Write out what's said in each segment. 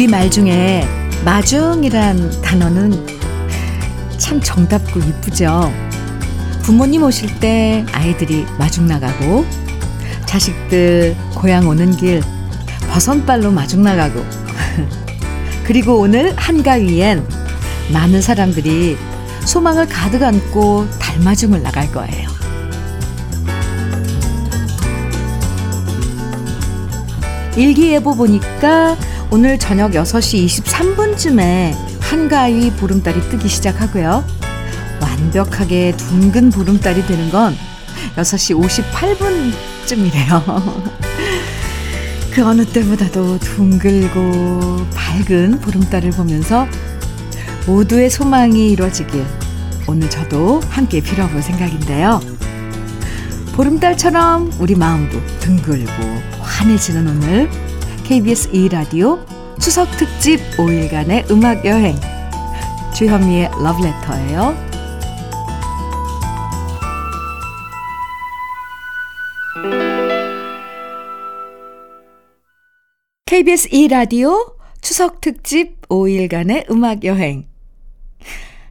우리 말 중에 마중이란 단어는 참 정답고 이쁘죠. 부모님 오실 때 아이들이 마중 나가고 자식들 고향 오는 길 버선발로 마중 나가고 그리고 오늘 한가위엔 많은 사람들이 소망을 가득 안고 달마중을 나갈 거예요. 일기예보 보니까 오늘 저녁 6시 23분쯤에 한가위 보름달이 뜨기 시작하고요. 완벽하게 둥근 보름달이 되는 건 6시 58분쯤이래요. 그 어느 때보다도 둥글고 밝은 보름달을 보면서 모두의 소망이 이루어지길 오늘 저도 함께 빌어볼 생각인데요. 보름달처럼 우리 마음도 둥글고 환해지는 오늘 KBS 2라디오 추석 특집 5일간의 음악 여행. 주현미의 러브레터예요. KBS 2라디오 추석 특집 5일간의 음악 여행.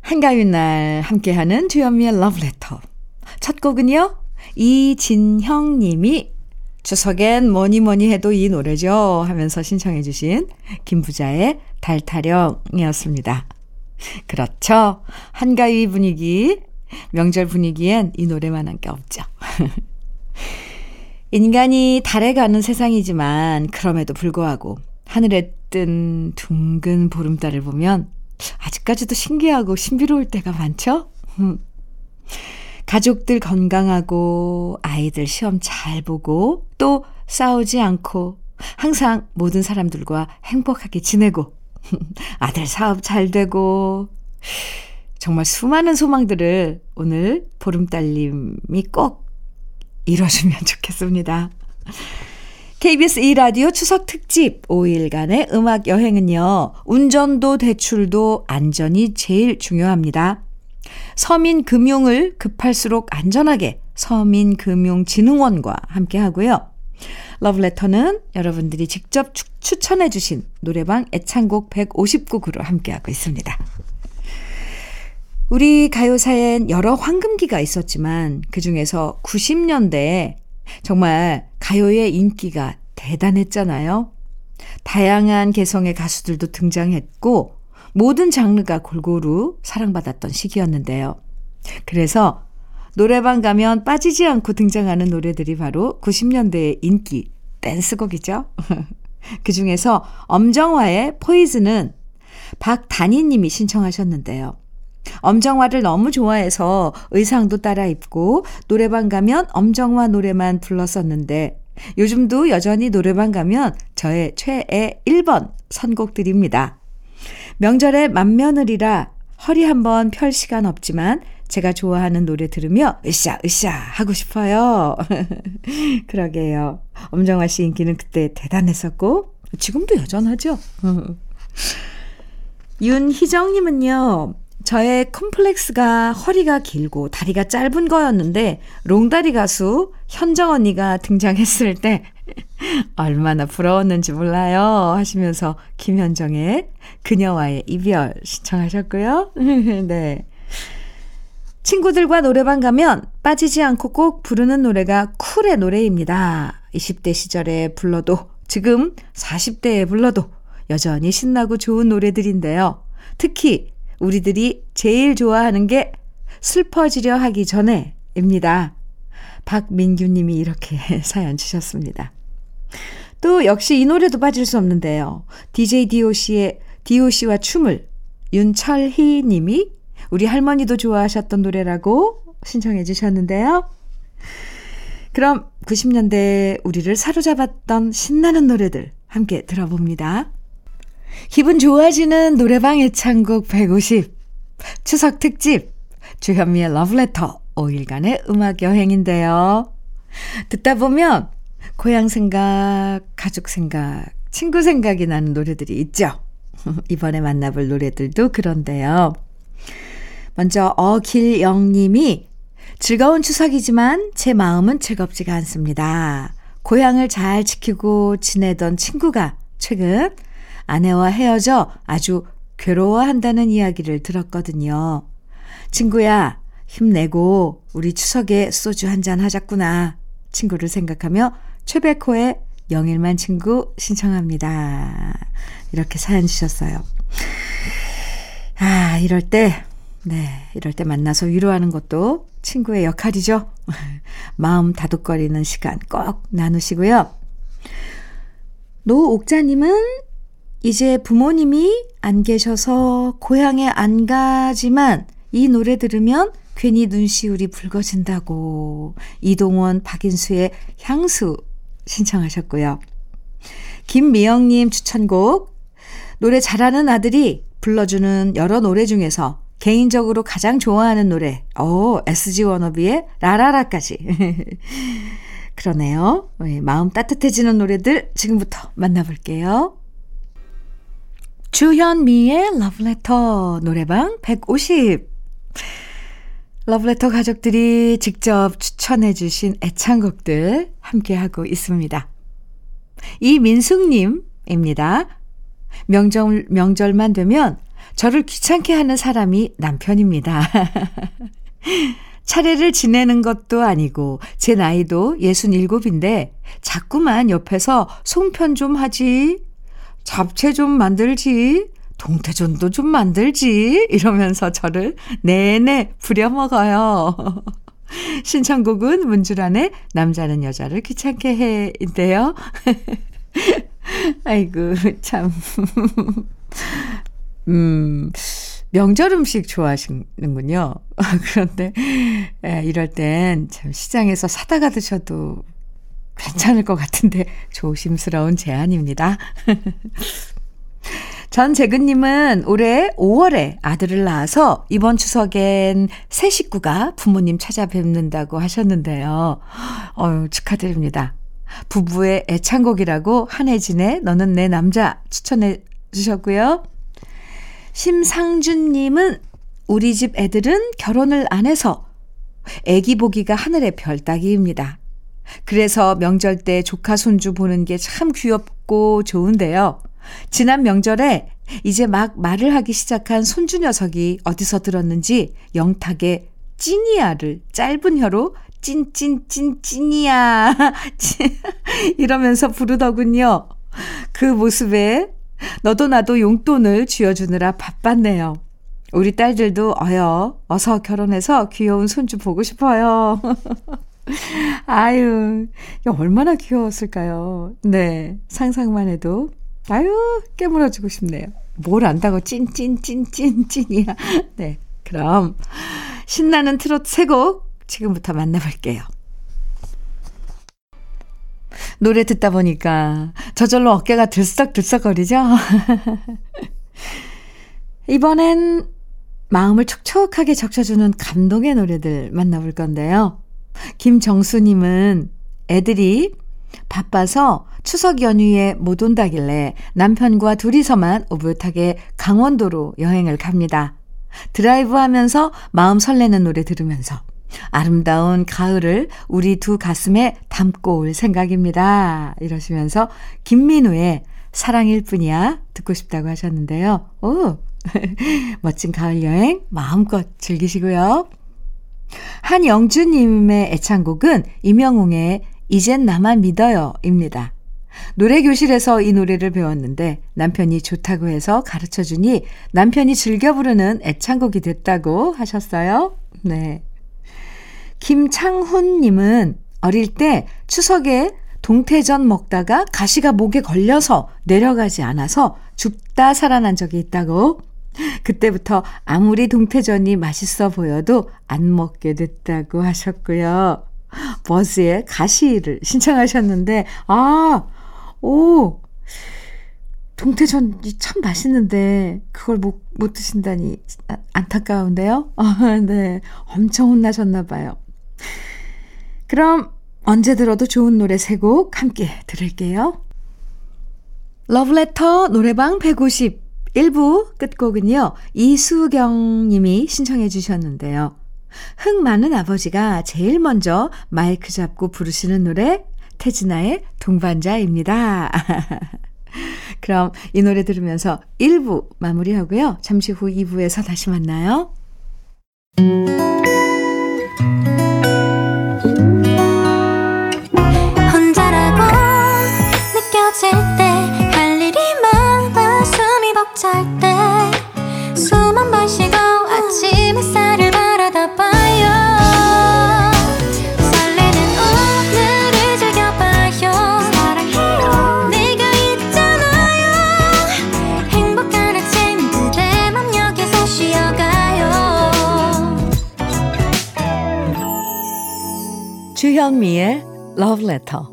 한가윈 날 함께하는 주현미의 러브레터 첫 곡은요 이진형 님이 추석엔 뭐니 뭐니 해도 이 노래죠 하면서 신청해 주신 김부자의 달타령이었습니다. 그렇죠. 한가위 분위기, 명절 분위기엔 이 노래만 한 게 없죠. 인간이 달에 가는 세상이지만 그럼에도 불구하고 하늘에 뜬 둥근 보름달을 보면 아직까지도 신기하고 신비로울 때가 많죠? 가족들 건강하고 아이들 시험 잘 보고 또 싸우지 않고 항상 모든 사람들과 행복하게 지내고 아들 사업 잘 되고 정말 수많은 소망들을 오늘 보름달님이 꼭 이뤄주면 좋겠습니다. KBS 2라디오 추석 특집 5일간의 음악 여행은요, 운전도 대출도 안전이 제일 중요합니다. 서민금융을 급할수록 안전하게 서민금융진흥원과 함께 하고요. 러브레터는 여러분들이 직접 추천해 주신 노래방 애창곡 150곡으로 함께하고 있습니다. 우리 가요사엔 여러 황금기가 있었지만 그중에서 90년대에 정말 가요의 인기가 대단했잖아요. 다양한 개성의 가수들도 등장했고 모든 장르가 골고루 사랑받았던 시기였는데요. 그래서 노래방 가면 빠지지 않고 등장하는 노래들이 바로 90년대의 인기 댄스곡이죠. 그 중에서 엄정화의 포이즈는 박단희 님이 신청하셨는데요. 엄정화를 너무 좋아해서 의상도 따라 입고 노래방 가면 엄정화 노래만 불렀었는데 요즘도 여전히 노래방 가면 저의 최애 1번 선곡들입니다. 명절에 맏며느리라 허리 한번 펼 시간 없지만 제가 좋아하는 노래 들으며 으쌰 으쌰 하고 싶어요. 그러게요. 엄정화 씨 인기는 그때 대단했었고 지금도 여전하죠. 윤희정님은요. 저의 컴플렉스가 허리가 길고 다리가 짧은 거였는데 롱다리 가수 현정 언니가 등장했을 때 얼마나 부러웠는지 몰라요 하시면서 김현정의 그녀와의 이별 신청하셨고요. 네. 친구들과 노래방 가면 빠지지 않고 꼭 부르는 노래가 쿨의 노래입니다. 20대 시절에 불러도 지금 40대에 불러도 여전히 신나고 좋은 노래들인데요. 특히 우리들이 제일 좋아하는 게 슬퍼지려 하기 전에입니다. 박민규 님이 이렇게 사연 주셨습니다. 또 역시 이 노래도 빠질 수 없는데요. DJ DOC의 DOC와 춤을 윤철희 님이 우리 할머니도 좋아하셨던 노래라고 신청해 주셨는데요. 그럼 90년대 우리를 사로잡았던 신나는 노래들 함께 들어봅니다. 기분 좋아지는 노래방 애창곡 150 추석 특집 주현미의 러브레터 5일간의 음악 여행인데요. 듣다 보면 고향 생각, 가족 생각, 친구 생각이 나는 노래들이 있죠. 이번에 만나볼 노래들도 그런데요. 먼저 어길영 님이 즐거운 추석이지만 제 마음은 즐겁지가 않습니다. 고향을 잘 지키고 지내던 친구가 최근 아내와 헤어져 아주 괴로워한다는 이야기를 들었거든요. 친구야, 힘내고 우리 추석에 소주 한잔 하자꾸나. 친구를 생각하며 최백호의 영일만 친구 신청합니다. 이렇게 사연 주셨어요. 아, 이럴 때, 네, 이럴 때 만나서 위로하는 것도 친구의 역할이죠. 마음 다독거리는 시간 꼭 나누시고요. 노옥자님은 이제 부모님이 안 계셔서 고향에 안 가지만 이 노래 들으면 괜히 눈시울이 붉어진다고 이동원 박인수의 향수 신청하셨고요. 김미영님 추천곡 노래 잘하는 아들이 불러주는 여러 노래 중에서 개인적으로 가장 좋아하는 노래 오 SG 워너비의 라라라까지 그러네요. 네, 마음 따뜻해지는 노래들 지금부터 만나볼게요. 주현미의 러브레터 노래방 150 러브레터 가족들이 직접 추천해 주신 애창곡들 함께하고 있습니다. 이민숙님입니다. 명절, 명절만 되면 저를 귀찮게 하는 사람이 남편입니다. 차례를 지내는 것도 아니고 제 나이도 67인데 자꾸만 옆에서 송편 좀 하지, 잡채 좀 만들지, 동태전도 좀 만들지 이러면서 저를 내내 부려먹어요. 신청곡은 문주란의 남자는 여자를 귀찮게 해인데요. 아이고 참. 음. 명절 음식 좋아하시는군요. 그런데 에, 이럴 땐 참 시장에서 사다가 드셔도 괜찮을 것 같은데 조심스러운 제안입니다. 전재근님은 올해 5월에 아들을 낳아서 이번 추석엔 새 식구가 부모님 찾아뵙는다고 하셨는데요. 어유 축하드립니다. 부부의 애창곡이라고 한혜진의 너는 내 남자 추천해 주셨고요. 심상준님은 우리 집 애들은 결혼을 안 해서 애기 보기가 하늘의 별 따기입니다. 그래서 명절 때 조카 손주 보는 게 참 귀엽고 좋은데요. 지난 명절에 이제 막 말을 하기 시작한 손주 녀석이 어디서 들었는지 영탁의 찐이야를 짧은 혀로 찐찐찐 찐이야 이러면서 부르더군요. 그 모습에 너도 나도 용돈을 쥐어주느라 바빴네요. 우리 딸들도 어여 어서 결혼해서 귀여운 손주 보고 싶어요. 아유, 얼마나 귀여웠을까요? 네, 상상만 해도 아유, 깨물어주고 싶네요. 뭘 안다고 찐찐찐찐찐이야. 네, 그럼 신나는 트롯 세곡 지금부터 만나볼게요. 노래 듣다 보니까 저절로 어깨가 들썩들썩거리죠? 이번엔 마음을 촉촉하게 적셔주는 감동의 노래들 만나볼 건데요. 김정수님은 애들이 바빠서 추석 연휴에 못 온다길래 남편과 둘이서만 오붓하게 강원도로 여행을 갑니다. 드라이브 하면서 마음 설레는 노래 들으면서 아름다운 가을을 우리 두 가슴에 담고 올 생각입니다. 이러시면서 김민우의 사랑일 뿐이야 듣고 싶다고 하셨는데요. 오, 멋진 가을 여행 마음껏 즐기시고요. 한영주님의 애창곡은 임영웅의 이젠 나만 믿어요 입니다. 노래 교실에서 이 노래를 배웠는데 남편이 좋다고 해서 가르쳐 주니 남편이 즐겨 부르는 애창곡이 됐다고 하셨어요. 네. 김창훈님은 어릴 때 추석에 동태전 먹다가 가시가 목에 걸려서 내려가지 않아서 죽다 살아난 적이 있다고. 그때부터 아무리 동태전이 맛있어 보여도 안 먹게 됐다고 하셨고요. 버스에 가시를 신청하셨는데, 아, 오, 동태전이 참 맛있는데, 그걸 못, 못 드신다니, 아, 안타까운데요? 아, 네. 엄청 혼나셨나봐요. 그럼 언제 들어도 좋은 노래 세 곡 함께 들을게요. 러브레터 노래방 150 1부 끝곡은요. 이수경 님이 신청해 주셨는데요. 흥 많은 아버지가 제일 먼저 마이크 잡고 부르시는 노래 태진아의 동반자입니다. 그럼 이 노래 들으면서 1부 마무리하고요. 잠시 후 2부에서 다시 만나요. 주현미의 Love Letter.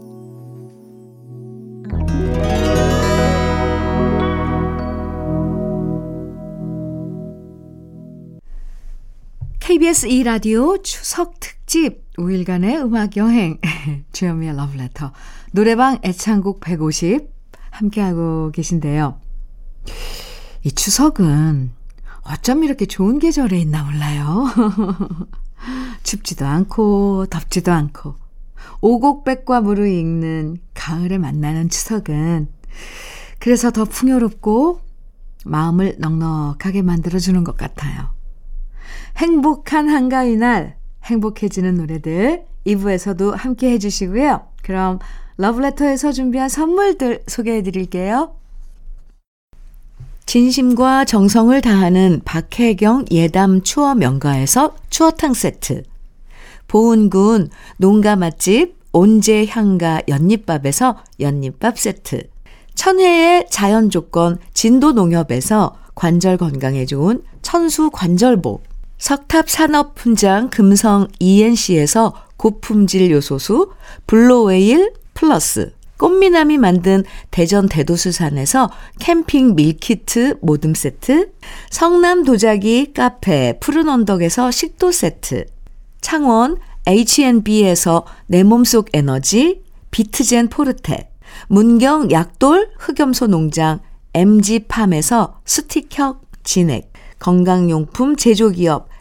KBS 2라디오 추석 특집 5일간의 음악 여행 주현미의 Love Letter 노래방 애창곡 150 함께하고 계신데요. 이 추석은 어쩜 이렇게 좋은 계절에 있나 몰라요. 춥지도 않고 덥지도 않고 오곡백과 무르익는 가을에 만나는 추석은 그래서 더 풍요롭고 마음을 넉넉하게 만들어주는 것 같아요. 행복한 한가위 날 행복해지는 노래들 2부에서도 함께 해주시고요. 그럼 러브레터에서 준비한 선물들 소개해 드릴게요. 진심과 정성을 다하는 박혜경 예담 추어 명가에서 추어탕 세트. 보은군 농가 맛집 온재 향가 연잎밥에서 연잎밥 세트. 천혜의 자연 조건 진도 농협에서 관절 건강에 좋은 천수 관절보. 석탑 산업 훈장 금성 ENC에서 고품질 요소수 블로웨일 플러스. 꽃미남이 만든 대전 대도수산에서 캠핑 밀키트 모듬 세트, 성남 도자기 카페 푸른 언덕에서 식도 세트, 창원 H&B에서 내 몸속 에너지 비트젠 포르테, 문경 약돌 흑염소 농장 MG팜에서 스틱형 진액, 건강용품 제조기업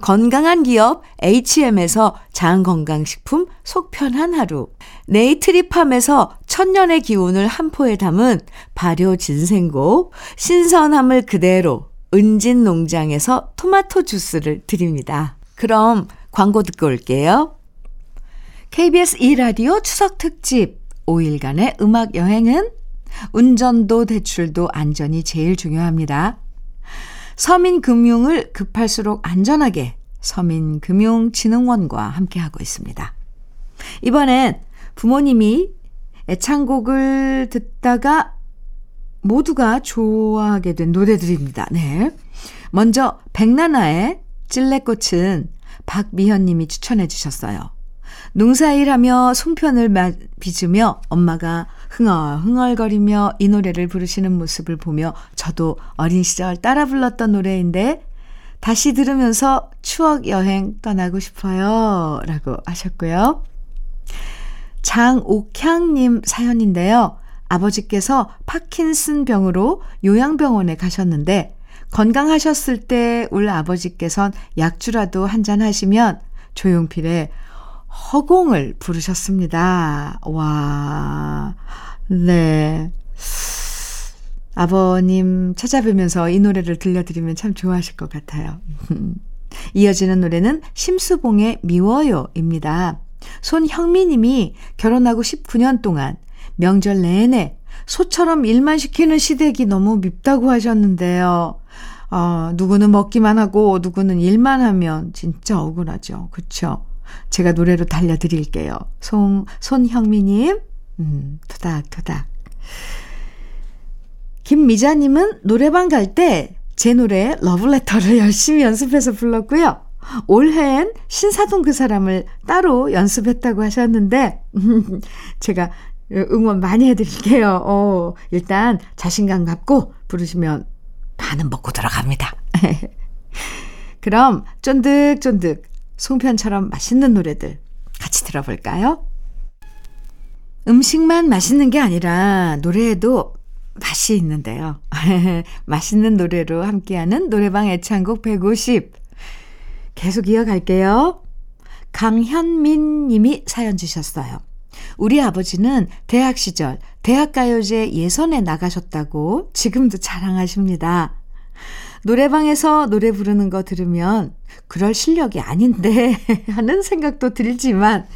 건강한 기업 HM에서 장건강식품 속편한 하루. 네이트리팜에서 천년의 기운을 한 포에 담은 발효 진생고. 신선함을 그대로 은진 농장에서 토마토 주스를 드립니다. 그럼 광고 듣고 올게요. KBS 2라디오 추석 특집 5일간의 음악 여행은 운전도 대출도 안전이 제일 중요합니다. 서민금융을 급할수록 안전하게 서민금융진흥원과 함께하고 있습니다. 이번엔 부모님이 애창곡을 듣다가 모두가 좋아하게 된 노래들입니다. 네. 먼저 백나나의 찔레꽃은 박미현 님이 추천해 주셨어요. 농사일하며 송편을 빚으며 엄마가 흥얼 흥얼거리며 이 노래를 부르시는 모습을 보며 저도 어린 시절 따라 불렀던 노래인데 다시 들으면서 추억 여행 떠나고 싶어요. 라고 하셨고요. 장옥향님 사연인데요. 아버지께서 파킨슨 병으로 요양병원에 가셨는데 건강하셨을 때 울 아버지께선 약주라도 한잔 하시면 조용필의 허공을 부르셨습니다. 와, 네. 아버님 찾아뵈면서 이 노래를 들려드리면 참 좋아하실 것 같아요. 이어지는 노래는 심수봉의 미워요입니다. 손형미님이 결혼하고 19년 동안 명절 내내 소처럼 일만 시키는 시댁이 너무 밉다고 하셨는데요. 어, 누구는 먹기만 하고 누구는 일만 하면 진짜 억울하죠. 그쵸? 제가 노래로 달려드릴게요. 송, 손형미님, 음, 토닥토닥. 김미자님은 노래방 갈 때 제 노래 러브레터를 열심히 연습해서 불렀고요. 올해엔 신사동 그 사람을 따로 연습했다고 하셨는데, 제가 응원 많이 해드릴게요. 어, 일단 자신감 갖고 부르시면 반은 먹고 들어갑니다. 그럼 쫀득쫀득 송편처럼 맛있는 노래들 같이 들어볼까요? 음식만 맛있는 게 아니라 노래에도 맛이 있는데요. 맛있는 노래로 함께하는 노래방 애창곡 150. 계속 이어갈게요. 강현민 님이 사연 주셨어요. 우리 아버지는 대학 시절 대학가요제 예선에 나가셨다고 지금도 자랑하십니다. 노래방에서 노래 부르는 거 들으면 그럴 실력이 아닌데 하는 생각도 들지만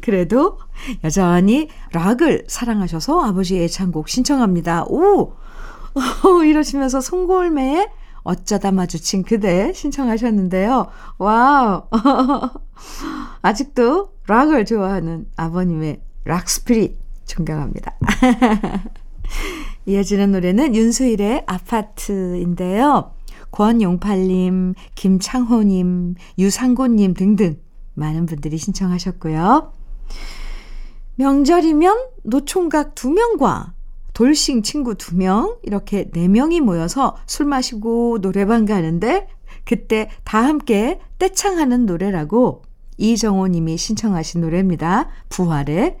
그래도 여전히 락을 사랑하셔서 아버지의 애창곡 신청합니다. 오! 이러시면서 송골매의 어쩌다 마주친 그대 신청하셨는데요. Wow! 아직도 락을 좋아하는 아버님의 rock spirit 존경합니다. 이어지는 노래는 윤수일의 아파트인데요. 권용팔님, 김창호님, 유상고님 등등 많은 분들이 신청하셨고요. 명절이면 노총각 2명과 돌싱 친구 2명, 이렇게 4명이 모여서 술 마시고 노래방 가는데 그때 다 함께 떼창하는 노래라고 이정호 님이 신청하신 노래입니다. 부활의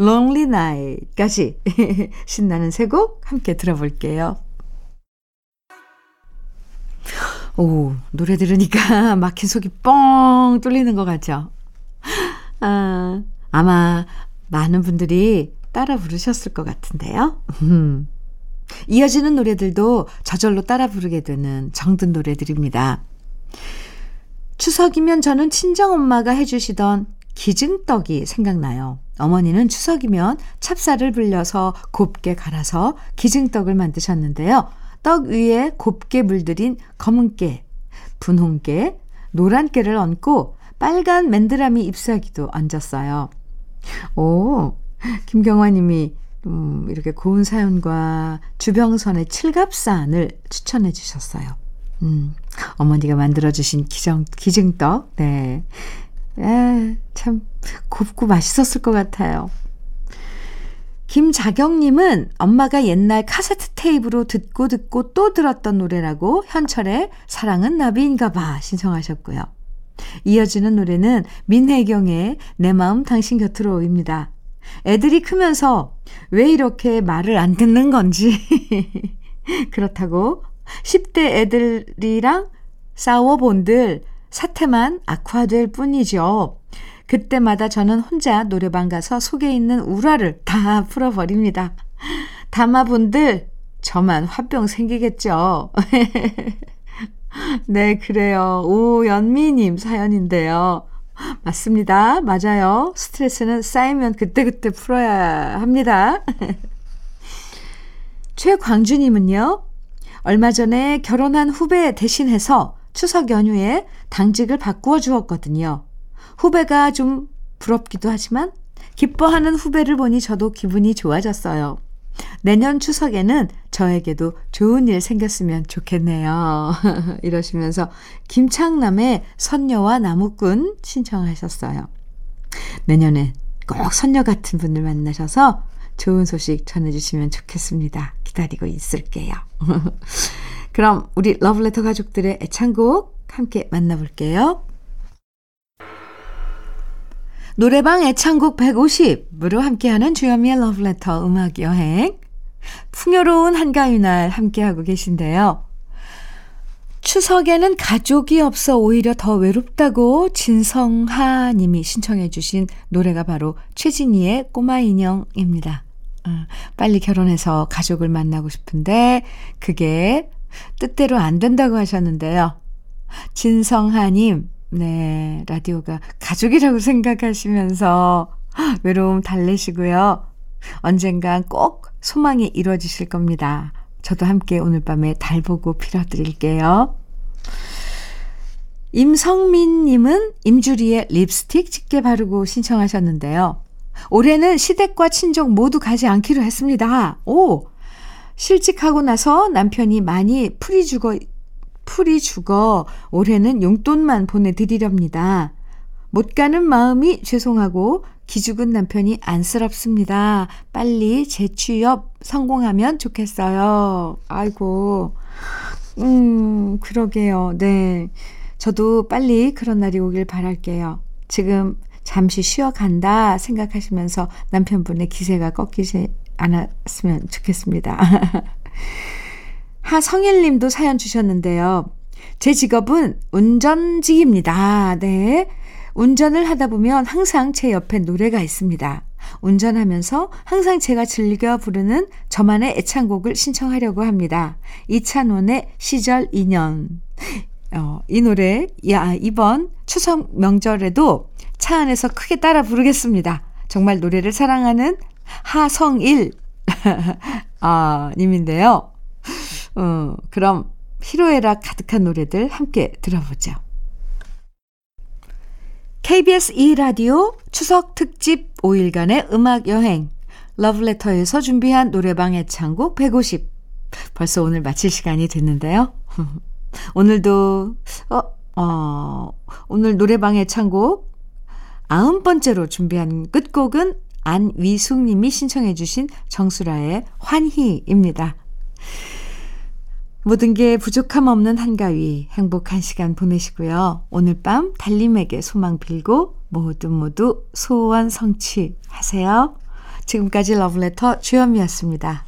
Lonely Night까지 신나는 세 곡 함께 들어볼게요. 오, 노래 들으니까 막힌 속이 뻥 뚫리는 것 같죠? 아, 아마 많은 분들이 따라 부르셨을 것 같은데요. 음. 이어지는 노래들도 저절로 따라 부르게 되는 정든 노래들입니다. 추석이면 저는 친정엄마가 해주시던 기증떡이 생각나요. 어머니는 추석이면 찹쌀을 불려서 곱게 갈아서 기증떡을 만드셨는데요. 떡 위에 곱게 물들인 검은깨, 분홍깨, 노란깨를 얹고 빨간 맨드라미 잎사귀도 얹었어요. 오, 김경화 님이 음, 이렇게 고운 사연과 주병선의 칠갑산을 추천해 주셨어요. 음, 어머니가 만들어주신 기정, 기증떡, 네. 에, 참, 곱고 맛있었을 것 같아요. 김자경님은 엄마가 옛날 카세트 테이프로 듣고 듣고 또 들었던 노래라고 현철의 사랑은 나비인가 봐 신청하셨고요. 이어지는 노래는 민혜경의 내 마음 당신 곁으로입니다. 애들이 크면서 왜 이렇게 말을 안 듣는 건지 그렇다고 10대 애들이랑 싸워본들 사태만 악화될 뿐이죠. 그때마다 저는 혼자 노래방 가서 속에 있는 우라를 다 풀어버립니다. 담아분들, 저만 화병 생기겠죠. 네, 그래요. 오연미님 사연인데요. 맞습니다. 맞아요. 스트레스는 쌓이면 그때그때 풀어야 합니다. 최광주님은요, 얼마 전에 결혼한 후배 대신해서 추석 연휴에 당직을 바꾸어 주었거든요. 후배가 좀 부럽기도 하지만 기뻐하는 후배를 보니 저도 기분이 좋아졌어요. 내년 추석에는 저에게도 좋은 일 생겼으면 좋겠네요. 이러시면서 김창남의 선녀와 나무꾼 신청하셨어요. 내년에 꼭 선녀 같은 분을 만나셔서 좋은 소식 전해주시면 좋겠습니다. 기다리고 있을게요. 그럼 우리 러브레터 가족들의 애창곡 함께 만나볼게요. 노래방 애창곡 150으로 함께하는 주현미의 러브레터 음악 여행. 풍요로운 한가위 날 함께하고 계신데요. 추석에는 가족이 없어 오히려 더 외롭다고 진성하 님이 신청해 주신 노래가 바로 최진희의 꼬마 인형입니다. 어, 빨리 결혼해서 가족을 만나고 싶은데 그게 뜻대로 안 된다고 하셨는데요. 진성하 님, 네, 라디오가 가족이라고 생각하시면서 외로움 달래시고요. 언젠간 꼭 소망이 이루어지실 겁니다. 저도 함께 오늘 밤에 달 보고 빌어드릴게요. 임성민님은 임주리의 립스틱 짙게 바르고 신청하셨는데요. 올해는 시댁과 친정 모두 가지 않기로 했습니다. 오! 실직하고 나서 남편이 많이 풀이 죽어, 풀이 죽어 올해는 용돈만 보내드리렵니다. 못 가는 마음이 죄송하고 기죽은 남편이 안쓰럽습니다. 빨리 재취업 성공하면 좋겠어요. 아이고, 음, 그러게요. 네. 저도 빨리 그런 날이 오길 바랄게요. 지금 잠시 쉬어간다 생각하시면서 남편분의 기세가 꺾이지 않았으면 좋겠습니다. 하성일 님도 사연 주셨는데요. 제 직업은 운전직입니다. 네. 운전을 하다 보면 항상 제 옆에 노래가 있습니다. 운전하면서 항상 제가 즐겨 부르는 저만의 애창곡을 신청하려고 합니다. 이찬원의 시절 인연. 어, 이 노래, 야, 이번 추석 명절에도 차 안에서 크게 따라 부르겠습니다. 정말 노래를 사랑하는 하성일, 아, 님인데요. 어, 그럼 희로애락 가득한 노래들 함께 들어보죠. KBS 2라디오 추석 특집 5일간의 음악 여행 러브레터에서 준비한 노래방 애창곡 150 벌써 오늘 마칠 시간이 됐는데요. 오늘도 어, 어 오늘 노래방 애창곡 아흔 번째로 준비한 끝곡은 안위숙 님이 신청해 주신 정수라의 환희입니다. 모든 게 부족함 없는 한가위 행복한 시간 보내시고요. 오늘 밤 달님에게 소망 빌고 모두 모두 소원 성취하세요. 지금까지 러브레터 주현미였습니다.